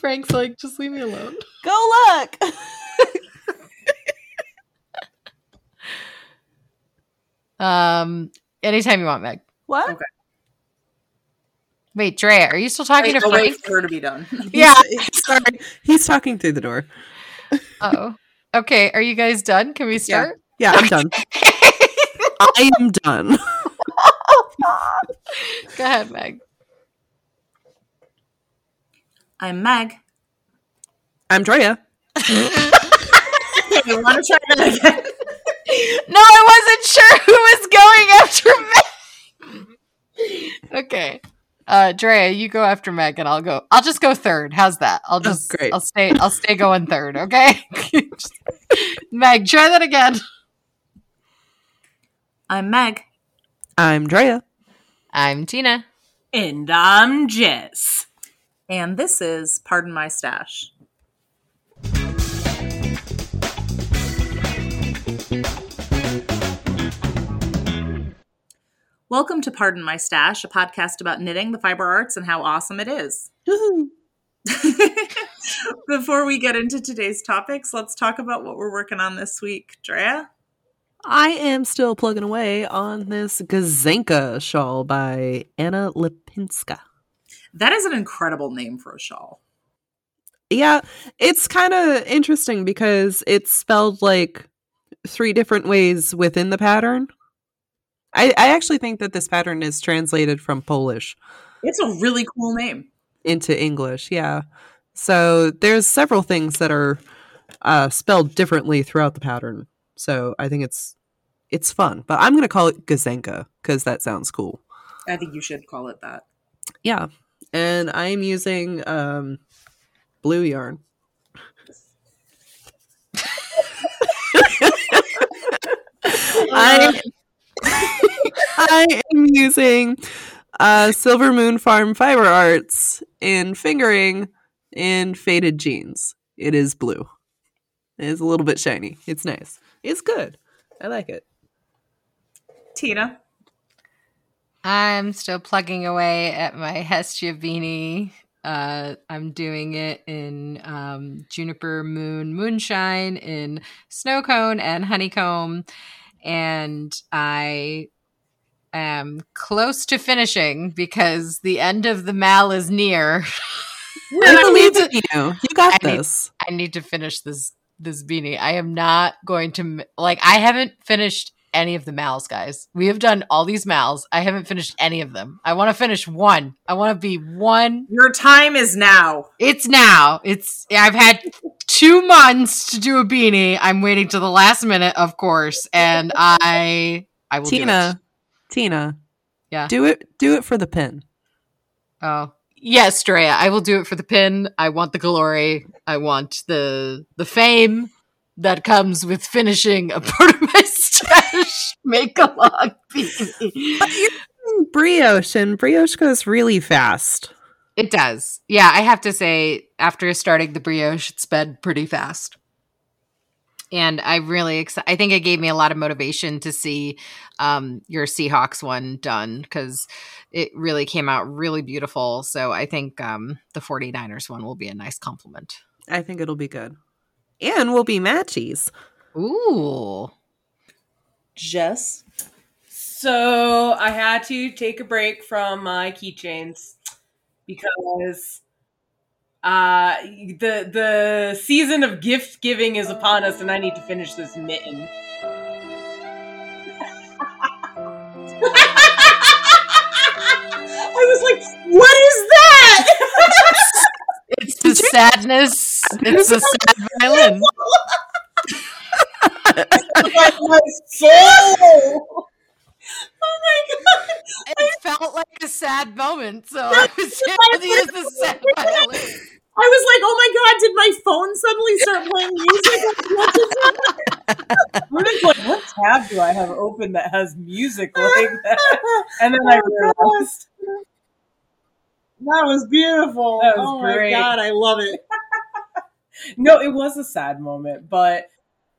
Frank's like, just leave me alone. Go look. Um, anytime you want, Meg. What? Okay. Wait, Drea, are you still talking Wait, to I'll wait for her to be done. Yeah. He's- sorry. He's talking through the door. Oh, okay. Are you guys done? Can we start? Yeah, I'm done. I am done. Go ahead, Meg. I'm Meg. I'm Drea. Okay, want to try that again? No, I wasn't sure who was going after Meg. okay. Uh Drea, you go after Meg and I'll go I'll just go third. How's that? I'll just great. I'll stay I'll stay going third, okay? Meg, try that again. I'm Meg. I'm Drea. I'm Tina. And I'm Jess. And this is Pardon My Stash. Welcome to Pardon My Stash, a podcast about knitting, the fiber arts, and how awesome it is. Before we get into today's topics, let's talk about what we're working on this week. Drea? I am still plugging away on this Gazanka shawl by Anna Lipinska. That is an incredible name for a shawl. Yeah, it's kind of interesting because it's spelled like three different ways within the pattern. I, I actually think that this pattern is translated from Polish It's a really cool name. into English. Yeah. So there's several things that are uh, spelled differently throughout the pattern. So I think it's it's fun. But I'm going to call it Gazanka because that sounds cool. I think you should call it that. Yeah. And I'm using um, blue yarn. I, I am using uh, Silver Moon Farm Fiber Arts in fingering in faded jeans. It is blue. It is a little bit shiny. It's nice. It's good. I like it. Tina? I'm still plugging away at my Hestia beanie. Uh, I'm doing it in um, Juniper Moon Moonshine, in Snow Cone and Honeycomb. And I am close to finishing because the end of the mal is near. I believe in you. You got I need- this. I need to finish this this beanie. I am not going to like I haven't finished any of the mals, guys. We have done all these mals. I haven't finished any of them. I want to finish one. I want to be one. Your time is now. It's now. It's I've had 2 months to do a beanie. I'm waiting to the last minute, of course, and I I will do Tina. Tina. Yeah. Do it do it for the pin. Oh. Yes, Drea, I will do it for the pin. I want the glory. I want the the fame that comes with finishing a part of my stash make a beanie. Brioche and brioche goes really fast. It does. Yeah, I have to say, after starting the brioche, it sped pretty fast. And I really, ex- I think it gave me a lot of motivation to see um, your Seahawks one done because it really came out really beautiful. So I think um, the 49ers one will be a nice compliment. I think it'll be good. And we'll be matchies. Ooh. Jess? So I had to take a break from my keychains because uh the the season of gift giving is upon us and I need to finish this mitten. I was like, what is that? It's the sadness. It's the sad violin. like my soul. Oh my god. It felt like a sad moment. So I was able to use the sad violin. I was like, oh my god, did my phone suddenly start playing music? What just like, what tab do I have open that has music like that? And then I realized That was beautiful. That was oh great. my god, I love it. No, it was a sad moment, but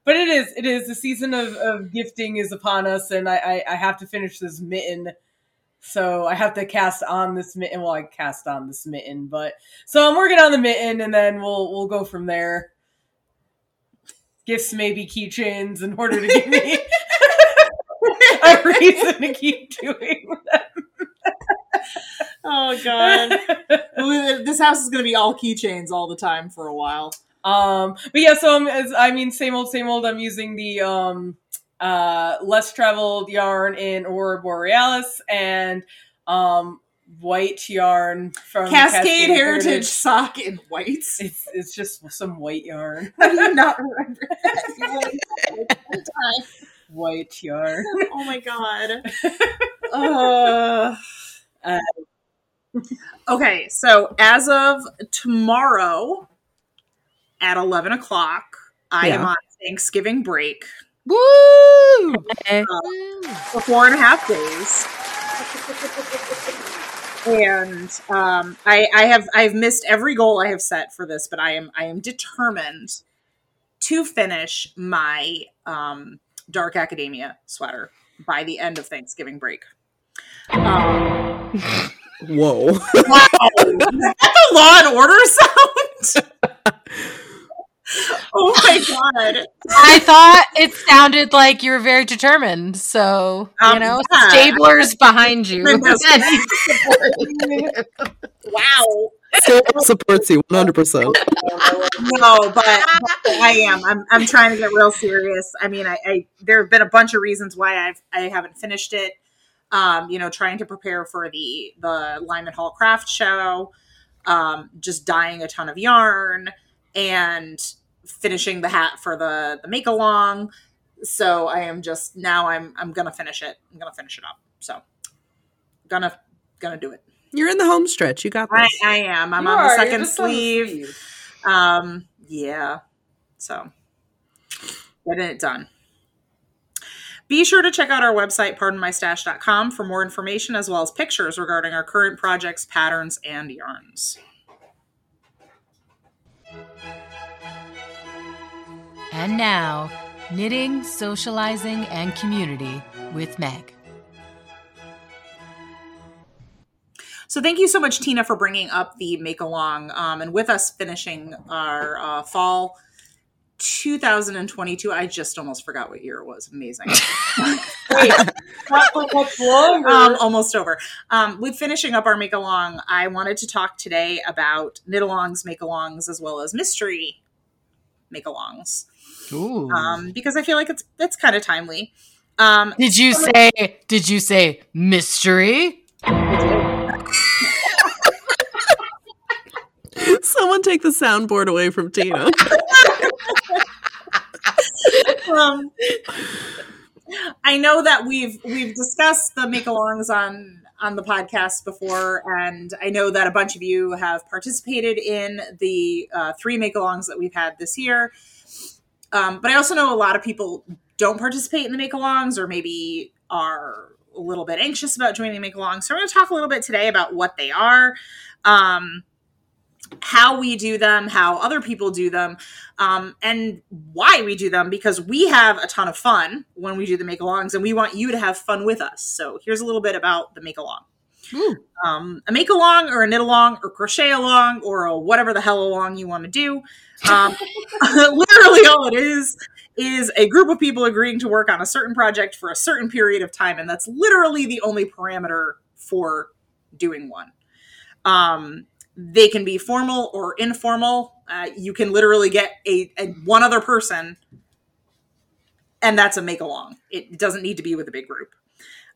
but it is it is the season of, of gifting is upon us, and I, I I have to finish this mitten So I have to cast on this mitten. Well, I cast on this mitten, but so I'm working on the mitten, and then we'll we'll go from there. Gifts maybe keychains in order to give me a reason to keep doing them. Oh god. this house is gonna be all keychains all the time for a while. Um, but yeah, so I'm, as, I mean, same old, same old. I'm using the um, uh, less traveled yarn in Aurora Borealis and um, white yarn from Cascade, Heritage sock in whites. It's it's just some white yarn, How do not remember that? You went all the time. white yarn. Oh my god. Uh, Uh, okay, so as of tomorrow at 11 o'clock, I am on Thanksgiving break Woo! Eh. for four and a half days. And um, I, I have I've missed every goal I have set for this, but I am I am determined to finish my um, Dark Academia sweater by the end of Thanksgiving break. Um, Whoa. Wow. Is that the Law and Order sound? oh my god. I thought it sounded like you were very determined. So, you Um, know, yeah. Stabler's behind you. Wow. Still supports you 100%. No, but, but I am. I'm I'm trying to get real serious. I mean, I, I there have been a bunch of reasons why I've I haven't finished it. Um, you know, trying to prepare for the the Lyman Hall Craft Show, um, just dyeing a ton of yarn and finishing the hat for the the make along. So I am just now I'm I'm gonna finish it. I'm gonna finish it up. So gonna gonna do it. You're in the home stretch. You got I, this. I am. I'm you on are, the second just on the sleeve. Um, yeah. So getting it done. Be sure to check out our website, pardonmystash.com, for more information as well as pictures regarding our current projects, patterns, and yarns. And now, knitting, socializing, and community with Meg. So thank you so much, Tina, for bringing up the make along um, and with us finishing our uh, fall 2022. I just almost forgot what year it was. Amazing. Wait, not much longer. um, almost over. Um, with finishing up our make along, I wanted to talk today about knit alongs, make alongs, as well as mystery make alongs, Ooh. Um, because I feel like it's it's kind of timely. Um, did you say? Did you say mystery? Someone take the soundboard away from Tina. um, I know that we've we've discussed the make-alongs on on the podcast before, and I know that a bunch of you have participated in the uh, three make-alongs that we've had this year. Um, but I also know a lot of people don't participate in the make-alongs, or maybe are a little bit anxious about joining the make-alongs. So we're going to talk a little bit today about what they are. Um, how we do them, how other people do them, um, and why we do them because we have a ton of fun when we do the make alongs and we want you to have fun with us. So here's a little bit about the make along. Um, a make along or a knit along or crochet along or a whatever the hell along you want to do. Um, literally, all it is is a group of people agreeing to work on a certain project for a certain period of time, and that's literally the only parameter for doing one. Um, they can be formal or informal. Uh, you can literally get a, a one other person, and that's a make along. It doesn't need to be with a big group.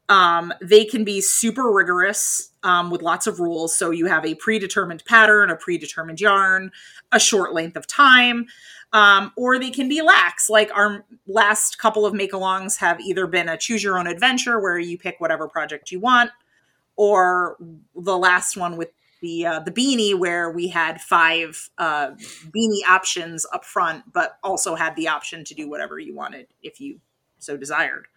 Um, they can be super rigorous um, with lots of rules. So you have a predetermined pattern, a predetermined yarn, a short length of time, um, or they can be lax. Like our last couple of make alongs have either been a choose your own adventure where you pick whatever project you want, or the last one with the uh, the beanie where we had five uh, beanie options up front, but also had the option to do whatever you wanted if you so desired.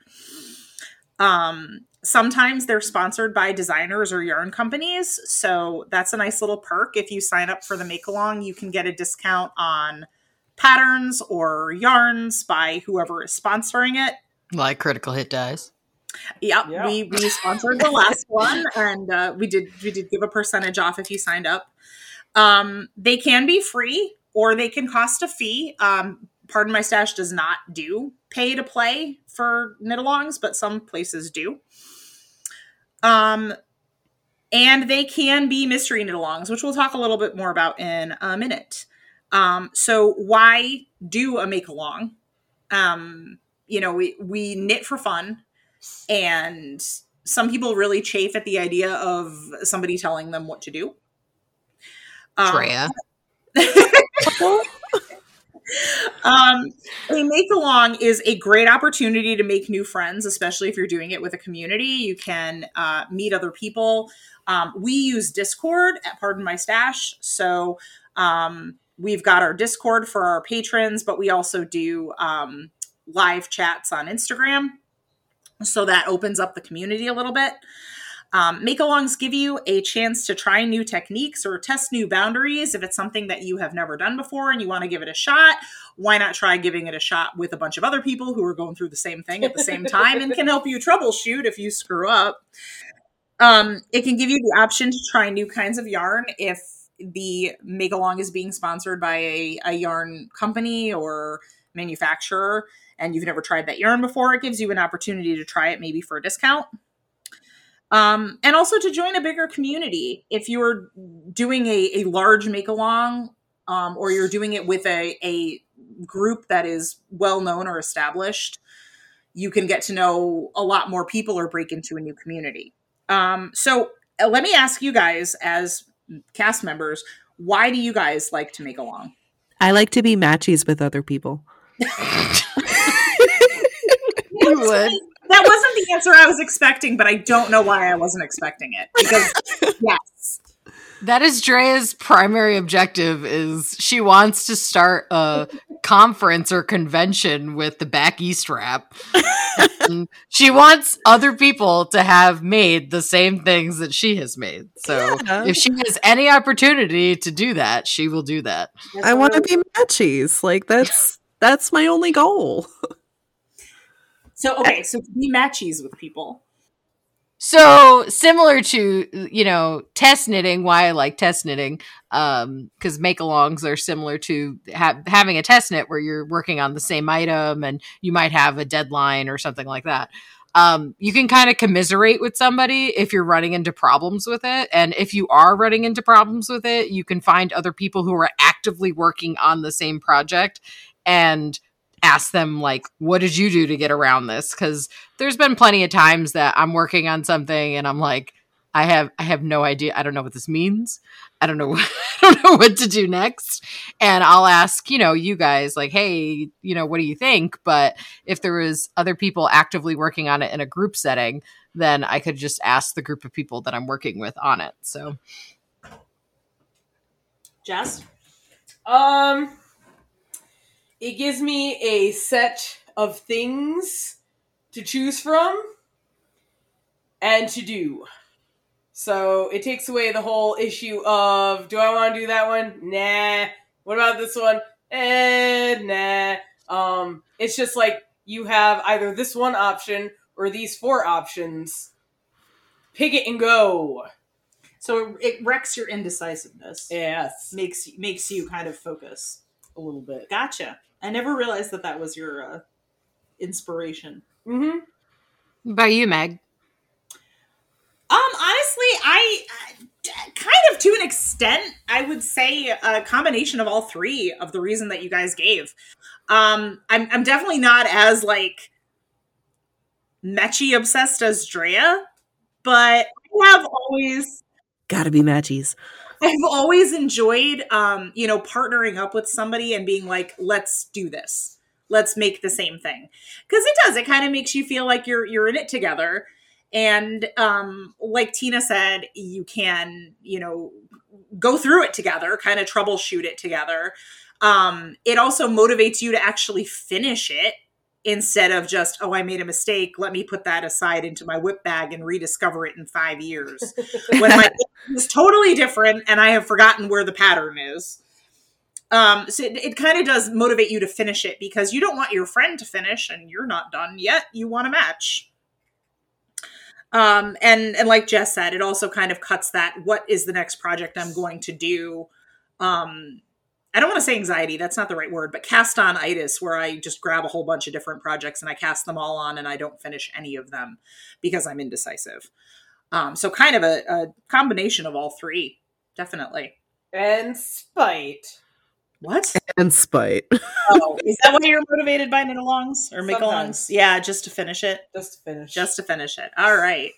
Um, sometimes they're sponsored by designers or yarn companies, so that's a nice little perk. If you sign up for the make along, you can get a discount on patterns or yarns by whoever is sponsoring it. Like critical hit dies. Yep, Yeah. we we sponsored the last one, and uh, we did we did give a percentage off if you signed up. Um, they can be free or they can cost a fee. Um, Pardon My Stash does not do pay to play for knit-alongs, but some places do. Um, and they can be mystery knit-alongs, which we'll talk a little bit more about in a minute. Um, so why do a make along? Um, you know, we we knit for fun, and some people really chafe at the idea of somebody telling them what to do. Um, Drea. um, a make along is a great opportunity to make new friends, especially if you're doing it with a community. You can uh, meet other people. Um, we use Discord at Pardon My Stash, so um, we've got our Discord for our patrons, but we also do um, live chats on Instagram. So that opens up the community a little bit. Um, make alongs give you a chance to try new techniques or test new boundaries. If it's something that you have never done before and you want to give it a shot, why not try giving it a shot with a bunch of other people who are going through the same thing at the same time and can help you troubleshoot if you screw up? Um, it can give you the option to try new kinds of yarn if the make along is being sponsored by a, a yarn company or manufacturer and you've never tried that yarn before. It gives you an opportunity to try it maybe for a discount um, and also to join a bigger community. If you're doing a, a large make along, um, or you're doing it with a, a group that is well known or established, you can get to know a lot more people or break into a new community. Um, so uh, let me ask you guys, as cast members, why do you guys like to make along? I like to be matchies with other people. You would. That wasn't the answer I was expecting, but I don't know why I wasn't expecting it. Because yes, That is Drea's primary objective is she wants to start a conference or convention with the back east rap. She wants other people to have made the same things that she has made. So Yeah. if she has any opportunity to do that, she will do that. I want to be matchies. Like that's that's my only goal. so okay, so be matchies with people. So similar to you know test knitting, why I like test knitting, um, because make-alongs are similar to ha- having a test knit where you're working on the same item and you might have a deadline or something like that. Um, you can kind of commiserate with somebody if you're running into problems with it, and if you are running into problems with it, you can find other people who are actively working on the same project and ask them like what did you do to get around this? Because there's been plenty of times that i'm working on something and i'm like i have i have no idea. I don't know what this means. I don't know i don't know what to do next. And i'll ask you know you guys like hey you know what do you think? But if there was other people actively working on it in a group setting then i could just ask the group of people that i'm working with on it so. Jess? Um, it gives me a set of things to choose from and to do. So it takes away the whole issue of do I want to do that one? Nah. What about this one? Eh, nah. Um, it's just like you have either this one option or these four options. Pick it and go. So it, it wrecks your indecisiveness. Yes, makes makes you kind of focus. a little bit. Gotcha. I never realized that that was your uh, inspiration. Mm-hmm. What about you meg Um, honestly, I uh, kind of to an extent, I would say a combination of all three of the reason that you guys gave. Um, I'm I'm definitely not as like Mechy obsessed as Drea, but I have always Gotta be matchies. I've always enjoyed, um, you know, partnering up with somebody and being like, let's do this. Let's make the same thing. Because it does. It kind of makes you feel like you're you're in it together. And um, like Tina said, you can, you know, go through it together, kind of troubleshoot it together. Um, it also motivates you to actually finish it instead of just, oh, I made a mistake. Let me put that aside into my WIP bag and rediscover it in five years when my is totally different and I have forgotten where the pattern is. Um, so it, it kind of does motivate you to finish it because you don't want your friend to finish and you're not done yet. You want to match. Um, and and like Jess said, it also kind of cuts that what is the next project I'm going to do. Um, I don't want to say anxiety, that's not the right word, but cast on itis, where I just grab a whole bunch of different projects and I cast them all on and I don't finish any of them because I'm indecisive. Um, so kind of a, a combination of all three, definitely. and spite. What? And spite. Oh, is that why you're motivated by knit-alongs or make-alongs? Yeah, just to finish it. Just to finish. Just to finish it. All right.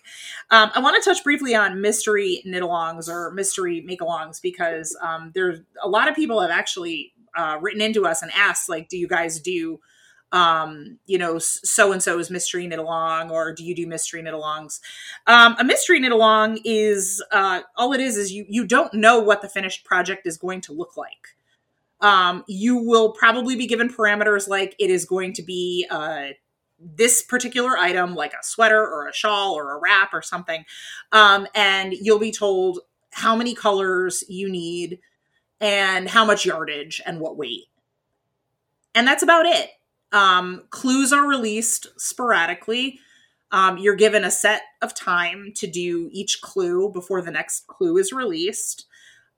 Um, I want to touch briefly on mystery knit-alongs or mystery make-alongs because um, there's a lot of people have actually uh, written into us and asked, like, do you guys do, um, you know, so and so is mystery knit-along or do you do mystery knit-alongs? Um, a mystery knit-along is uh, all it is is you you don't know what the finished project is going to look like um, you will probably be given parameters like it is going to be uh, this particular item, like a sweater or a shawl or a wrap or something. Um, and you'll be told how many colors you need and how much yardage and what weight. And that's about it. Um, clues are released sporadically. Um, you're given a set of time to do each clue before the next clue is released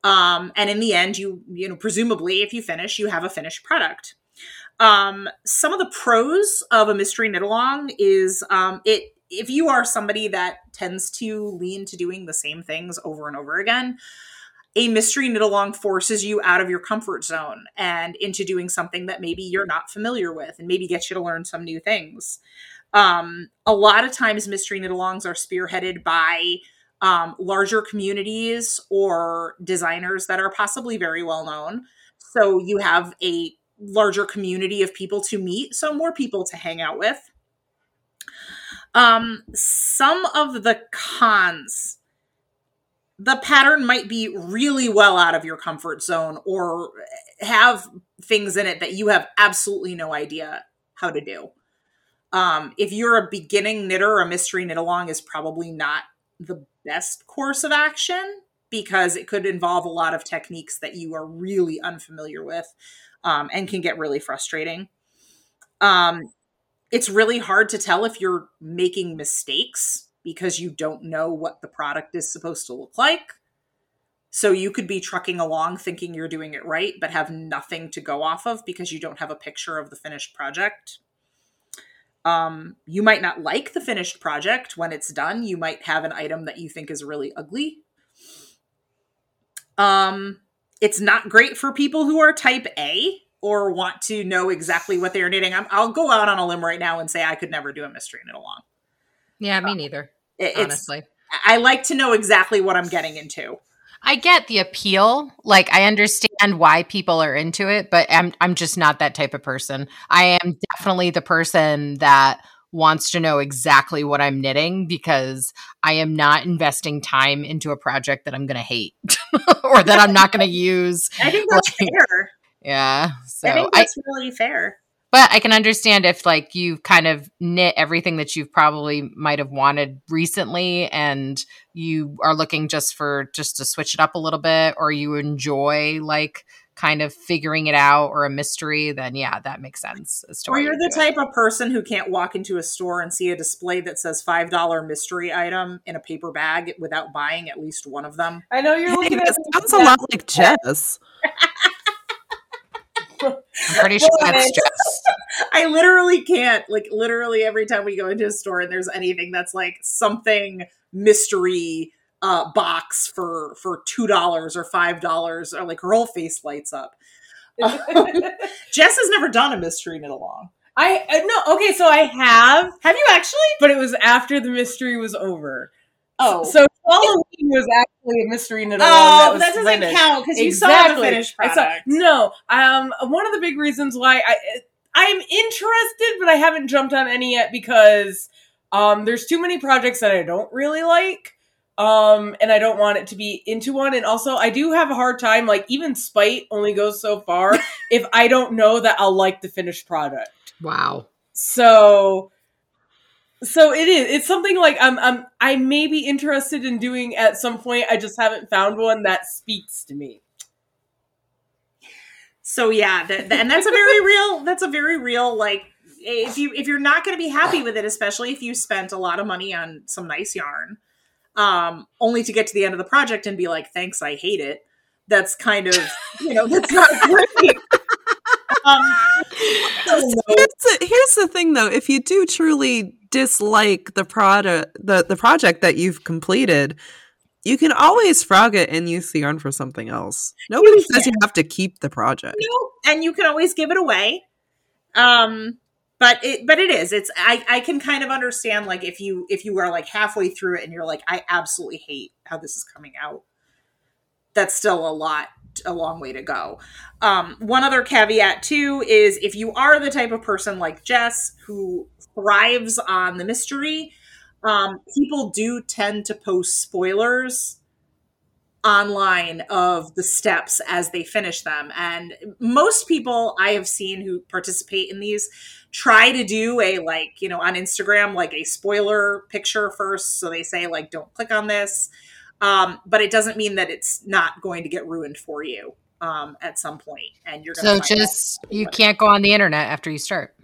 um, and in the end you you know presumably if you finish you have a finished product. Um, some of the pros of a mystery knit along is um, it if you are somebody that tends to lean to doing the same things over and over again a mystery knit along forces you out of your comfort zone and into doing something that maybe you're not familiar with and maybe gets you to learn some new things. Um, a lot of times mystery knit alongs are spearheaded by um, larger communities or designers that are possibly very well known. So you have a larger community of people to meet, so more people to hang out with. Um, some of the cons the pattern might be really well out of your comfort zone or have things in it that you have absolutely no idea how to do. Um, if you're a beginning knitter, a mystery knit along is probably not the best course of action because it could involve a lot of techniques that you are really unfamiliar with um, and can get really frustrating. Um, it's really hard to tell if you're making mistakes because you don't know what the product is supposed to look like. So you could be trucking along thinking you're doing it right, but have nothing to go off of because you don't have a picture of the finished project. Um, you might not like the finished project when it's done. You might have an item that you think is really ugly. Um, it's not great for people who are type A or want to know exactly what they're knitting. I'm, I'll go out on a limb right now and say I could never do a mystery knit along. Yeah, me neither. It- honestly. I like to know exactly what I'm getting into. I get the appeal. Like I understand why people are into it, but I'm I'm just not that type of person. I am definitely the person that wants to know exactly what I'm knitting because I am not investing time into a project that I'm going to hate or that I'm not going to use. I think that's Like, fair. Yeah. So I think I, that's really fair. But I can understand if like you've kind of knit everything that you've probably might have wanted recently and you are looking just for just to switch it up a little bit or you enjoy like kind of figuring it out or a mystery, then yeah, that makes sense. or you're the do it. type of person who can't walk into a store and see a display that says $5 mystery item in a paper bag without buying at least one of them. I know you're Hey, looking that at sounds a lot like Jess. I'm pretty sure that's Well, just I literally can't. Like, literally, every time we go into a store and there's anything that's like something mystery uh, box for for two dollars or five dollars, or like her whole face lights up. Jess has never done a mystery knit along. I uh, no okay, so I have, Have you actually? but it was after the mystery was over. Oh, So Halloween was actually a mystery knit along oh, that was that doesn't finished. count because you saw the finished I saw- product. no, um, one of the big reasons why I I'm interested, but I haven't jumped on any yet because um, there's too many projects that I don't really like. Um, and I don't want it to be into one. And also, I do have a hard time. Like, even spite only goes so far if I don't know that I'll like the finished product. wow. So, so it is. It's something like I'm. I'm. I may be interested in doing at some point. I just haven't found one that speaks to me. So yeah, that, that- and that's a very real. That's a very real like if you if you're not going to be happy with it, especially if you spent a lot of money on some nice yarn, um, only to get to the end of the project and be like, "Thanks, I hate it." That's kind of you know that's not great. um, here's, the, here's the thing though if you do truly dislike the product the, the project that you've completed you can always frog it and use the yarn for something else nobody You says you have to keep the project No, and you can always give it away. Um, but it but it is. It's I I can kind of understand like if you if you are like halfway through it and you're like I absolutely hate how this is coming out. That's still a lot a long way to go. Um, one other caveat too is if you are the type of person like Jess who thrives on the mystery, um, people do tend to post spoilers online of the steps as they finish them. And most people I have seen who participate in these try to do a like, you know, on Instagram, like a spoiler picture first. So they say, like, don't click on this. Um, but it doesn't mean that it's not going to get ruined for you um, at some point, and you're So going to just you can't go on the internet after you start.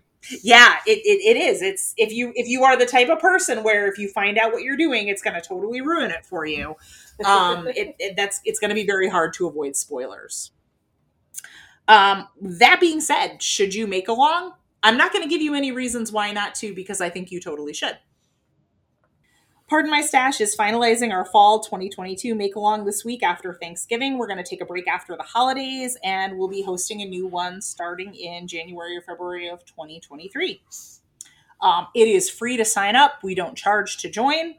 Yeah it, it, it is. It's if you if you are the type of person where if you find out what you're doing it's going to totally ruin it for you. Um it, it that's it's going to be very hard to avoid spoilers. Um that being said should you make along i'm not going to give you any reasons why not to because i think you totally should Pardon My Stash is finalizing our fall 2022 make along this week after Thanksgiving. We're going to take a break after the holidays and we'll be hosting a new one starting in January or February of 2023. Um, it is free to sign up, we don't charge to join.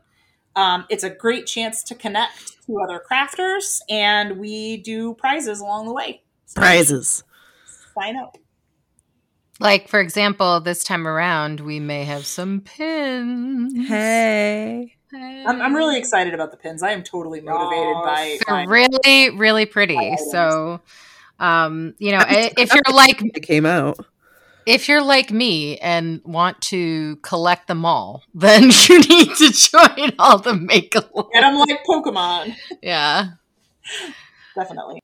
Um, it's a great chance to connect to other crafters and we do prizes along the way. So prizes Sign up. Like for example, this time around we may have some pins. hey I'm, I'm really excited about the pins. I am totally motivated by, by They're really, really pretty. So, um, you know, i- if you're like it came out if you're like me and want to collect them all, then you need to join all the make a And I'm like Pokemon. Yeah. Definitely.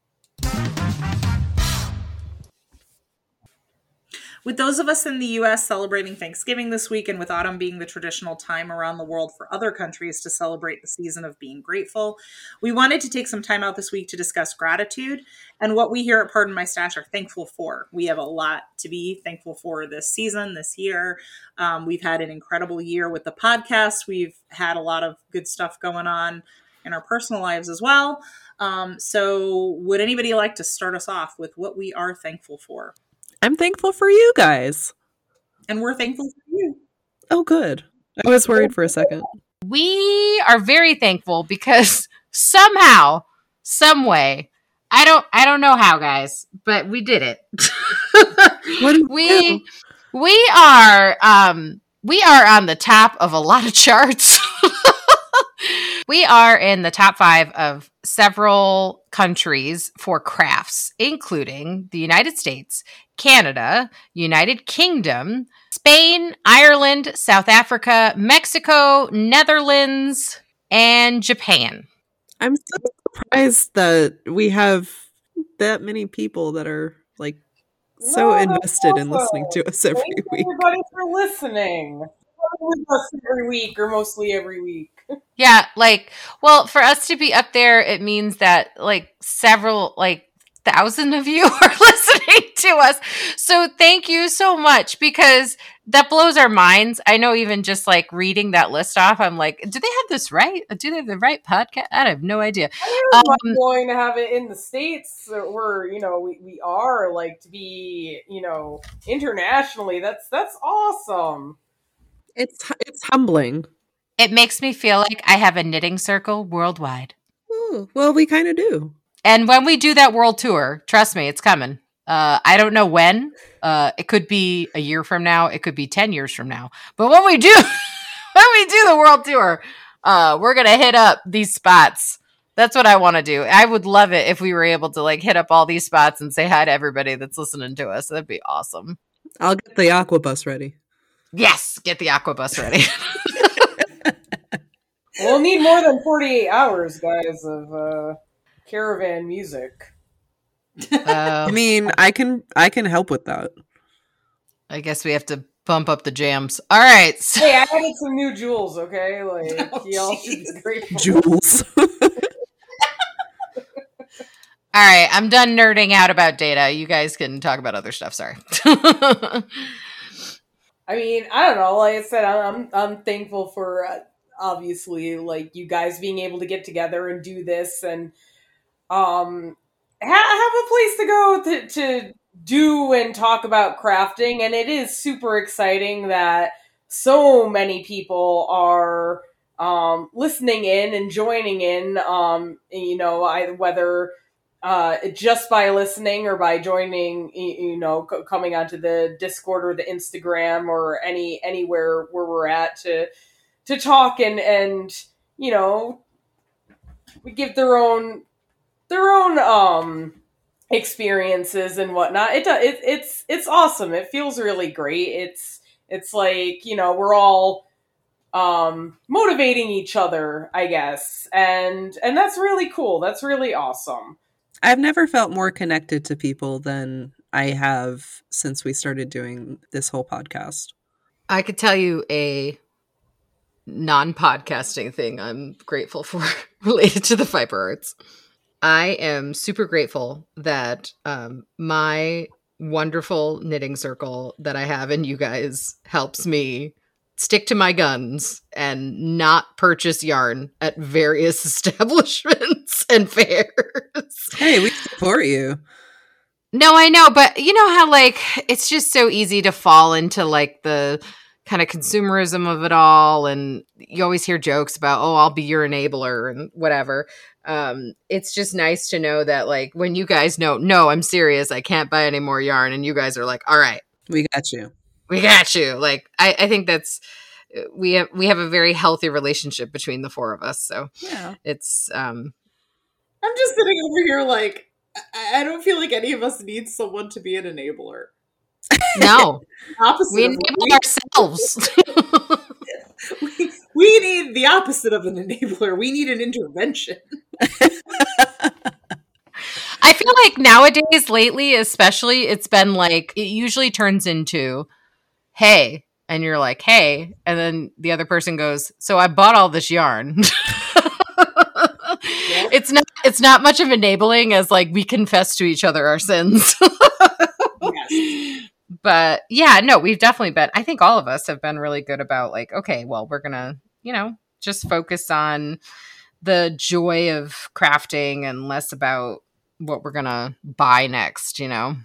With those of us in the US celebrating Thanksgiving this week, and with autumn being the traditional time around the world for other countries to celebrate the season of being grateful, we wanted to take some time out this week to discuss gratitude and what we here at Pardon My Stash are thankful for. We have a lot to be thankful for this season, this year. Um, we've had an incredible year with the podcast. We've had a lot of good stuff going on in our personal lives as well. Um, so, would anybody like to start us off with what we are thankful for? I'm thankful for you guys And we're thankful for you. oh good i was worried for a second We are very thankful because somehow, some way, I don't I don't know how, guys, but we did it. What we we do? we are um we are on the top of a lot of charts. We are in the top 5 of several countries for crafts, including the United States, Canada, United Kingdom, Spain, Ireland, South Africa, Mexico, Netherlands, and Japan. i'm so surprised that we have that many people that are like so No, that's invested in listening to us every Thanks week everybody for listening. With us every week, or mostly every week. Yeah, like, well, for us to be up there, it means that like several, like thousand of you are listening to us. So thank you so much because that blows our minds. I know even just like reading that list off, I'm like, do they have this right? Do they have the right podcast? I have no idea. It's Um, mind blowing to have it in the states where you know we, we are like to be you know internationally. That's that's awesome. it's it's humbling It makes me feel like I have a knitting circle worldwide. Ooh, well we kind of do And when we do that world tour, trust me, it's coming. Uh, I don't know when. Uh, it could be a year from now. It could be ten years from now. But when we do, when we do the world tour, uh, we're gonna hit up these spots. That's what I want to do. I would love it if we were able to like hit up all these spots and say hi to everybody that's listening to us. That'd be awesome. i'll get the aqua bus ready Yes, get the aqua bus ready. We'll need more than forty eight hours, guys, of uh, caravan music. uh, i mean i can i can help with that I guess we have to bump up the jams. All right. So, Hey, I added some new jewels. Okay, like Oh, y'all should be grateful. Jules. all right, I'm done nerding out about data. You guys can talk about other stuff. Sorry. I mean, I don't know. Like I said, I'm I'm thankful for uh, obviously like you guys being able to get together and do this and um ha- have a place to go to, to do and talk about crafting. And it is super exciting that so many people are um listening in and joining in. Um, you know, I, whether uh, just by listening or by joining, you know, coming onto the Discord or the Instagram or any anywhere where we're at to to talk and and you know, we give their own their own um experiences and whatnot. It does. It, it's it's awesome. It feels really great. It's it's like you know we're all um motivating each other i guess and and that's really cool that's really awesome I've never felt more connected to people than I have since we started doing this whole podcast. I could tell you a non podcasting thing I'm grateful for related to the fiber arts. I am super grateful that um, my wonderful knitting circle that I have and you guys helps me stick to my guns and not purchase yarn at various establishments and fairs. Hey, we support you. No, I know, but you know how like it's just so easy to fall into like the kind of consumerism of it all and you always hear jokes about oh I'll be your enabler and whatever. Um it's just nice to know that like when you guys know no, I'm serious, I can't buy any more yarn and you guys are like all right, We got you. we got you. Like I I think that's we have we have a very healthy relationship between the four of us. So Yeah. it's um I'm just sitting over here like I, I don't feel like any of us need someone to be an enabler. No, Opposite. we enable what ourselves. we, we need the opposite of an enabler. We need an intervention. I feel like nowadays, lately, especially, it's been like it usually turns into, "Hey," and you're like, "Hey," and then the other person goes, "So I bought all this yarn." It's not. It's not much of enabling as like we confess to each other our sins. Yes. But yeah, no, we've definitely been. I think all of us have been really good about like, okay, well, we're gonna, you know, just focus on the joy of crafting and less about what we're gonna buy next. You know.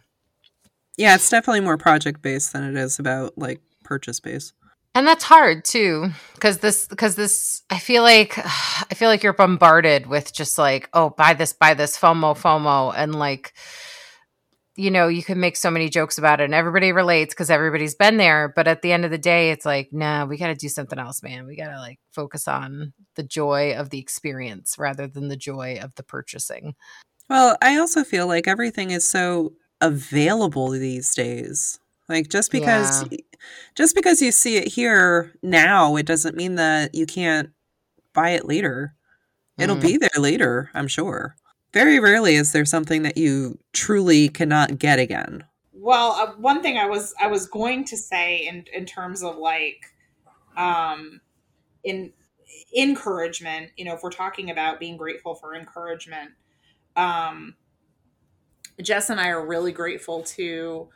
Yeah, it's definitely more project based than it is about like purchase based. and that's hard too because this because this i feel like i feel like you're bombarded with just like oh buy this buy this fomo fomo and like you know you can make so many jokes about it and everybody relates because everybody's been there but at the end of the day it's like nah we gotta do something else man we gotta like focus on the joy of the experience rather than the joy of the purchasing Well, I also feel like everything is so available these days. Like just because just because you see it here now, it doesn't mean that you can't buy it later. It'll Mm. be there later, I'm sure. Very rarely is there something that you truly cannot get again. Well, uh, one thing I was I was going to say in in terms of like um in encouragement, you know, if we're talking about being grateful for encouragement, um Jess and I are really grateful to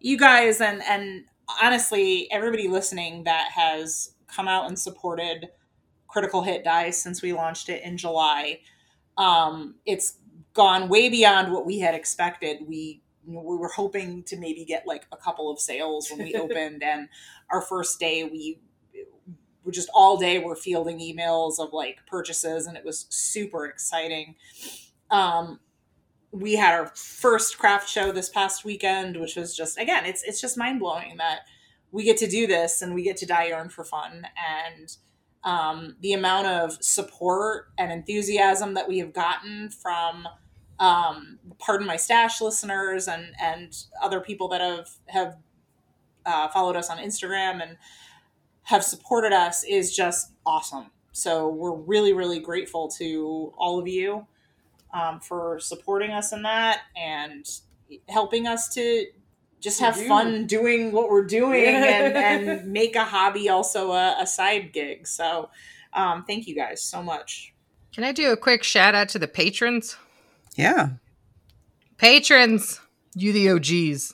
you guys and and honestly everybody listening that has come out and supported Critical Hit Dice since we launched it in July. Um, it's gone way beyond what we had expected. We we were hoping to maybe get like a couple of sales when we opened, and our first day we were just all day we're fielding emails of like purchases, and it was super exciting. Um, we had our first craft show this past weekend, which was just again, it's it's just mind blowing that we get to do this and we get to dye yarn for fun and um, the amount of support and enthusiasm that we have gotten from um, pardon my stash listeners and and other people that have have uh, followed us on Instagram and have supported us is just awesome. So we're really really grateful to all of you um, for supporting us in that and helping us to just have do. fun doing what we're doing and, and make a hobby also a, a side gig. So, um, thank you guys so much. Can I do a quick shout out to the patrons? Yeah. Patrons, you the OGs.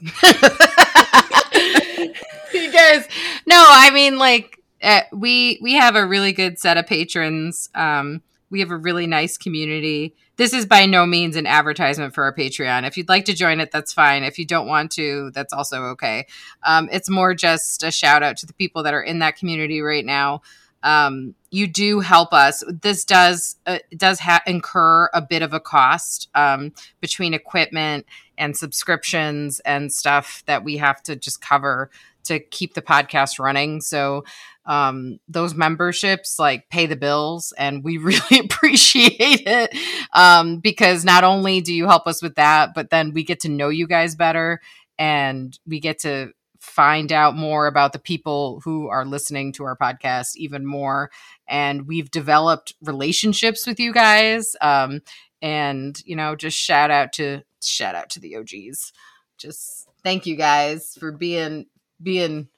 you guys, no, I mean like uh, we we have a really good set of patrons. Um, we have a really nice community. This is by no means an advertisement for our Patreon. If you'd like to join it, that's fine. If you don't want to, that's also okay. Um, it's more just a shout out to the people that are in that community right now. Um, you do help us. This does uh, does ha- incur a bit of a cost um, between equipment and subscriptions and stuff that we have to just cover to keep the podcast running. So um, those memberships like pay the bills, and we really appreciate it um, because not only do you help us with that, but then we get to know you guys better, and we get to find out more about the people who are listening to our podcast even more and we've developed relationships with you guys um, and you know just shout out to shout out to the og's just thank you guys for being being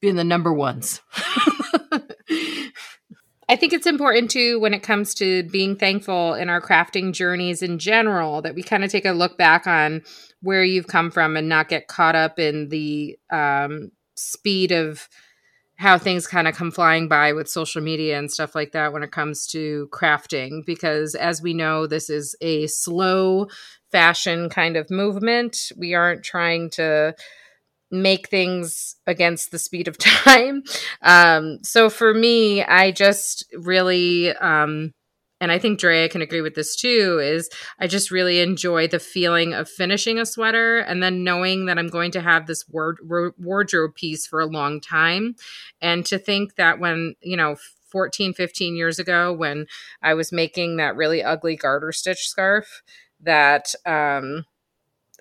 being the number ones. I think it's important too when it comes to being thankful in our crafting journeys in general that we kind of take a look back on where you've come from and not get caught up in the um, speed of how things kind of come flying by with social media and stuff like that when it comes to crafting. Because as we know this is a slow fashion kind of movement. We aren't trying to make things against the speed of time um, so for me i just really um, and I think Drea can agree with this too, is I just really enjoy the feeling of finishing a sweater and then knowing that I'm going to have this ro- wardrobe piece for a long time. And to think that when, you know, 14, 15 years ago, when I was making that really ugly garter stitch scarf, that um,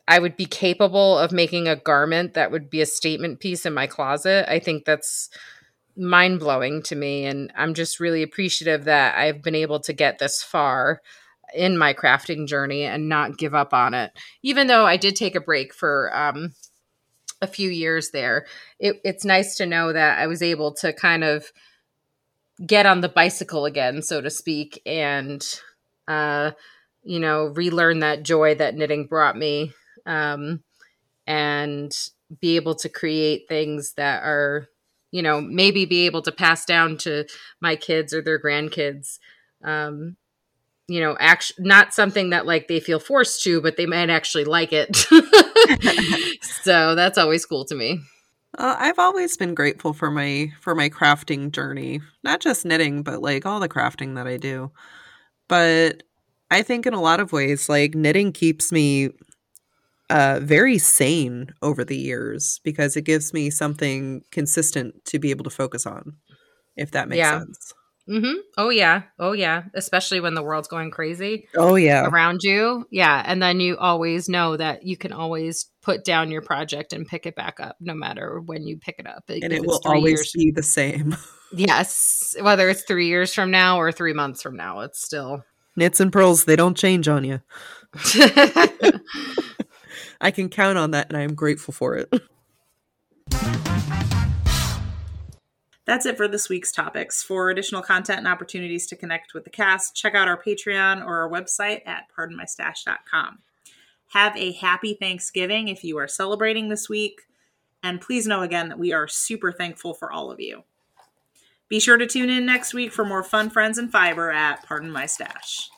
I would be capable of making a garment that would be a statement piece in my closet. I think that's mind blowing to me. And I'm just really appreciative that I've been able to get this far in my crafting journey and not give up on it. Even though I did take a break for um, a few years there, it, it's nice to know that I was able to kind of get on the bicycle again, so to speak, and, uh, you know, relearn that joy that knitting brought me um, and be able to create things that are you know maybe be able to pass down to my kids or their grandkids. Um you know actually not something that like they feel forced to but they might actually like it. So that's always cool to me. Uh, I've always been grateful for my for my crafting journey, not just knitting, but like all the crafting that I do. But I think in a lot of ways, like knitting keeps me uh, very sane over the years because it gives me something consistent to be able to focus on. If that makes Yeah. sense. hmm oh yeah oh yeah especially when the world's going crazy Oh yeah, around you yeah and then you always know that you can always put down your project and pick it back up no matter when you pick it up and it will always years- be the same. yes whether it's three years from now or three months from now it's still Knits and purls, they don't change on you. I can count on that, and I am grateful for it. That's it for this week's topics. For additional content and opportunities to connect with the cast, check out our Patreon or our website at pardonmystash.com. Have a happy Thanksgiving if you are celebrating this week. And please know again that we are super thankful for all of you. Be sure to tune in next week for more fun, friends, and fiber at Pardon My Stash.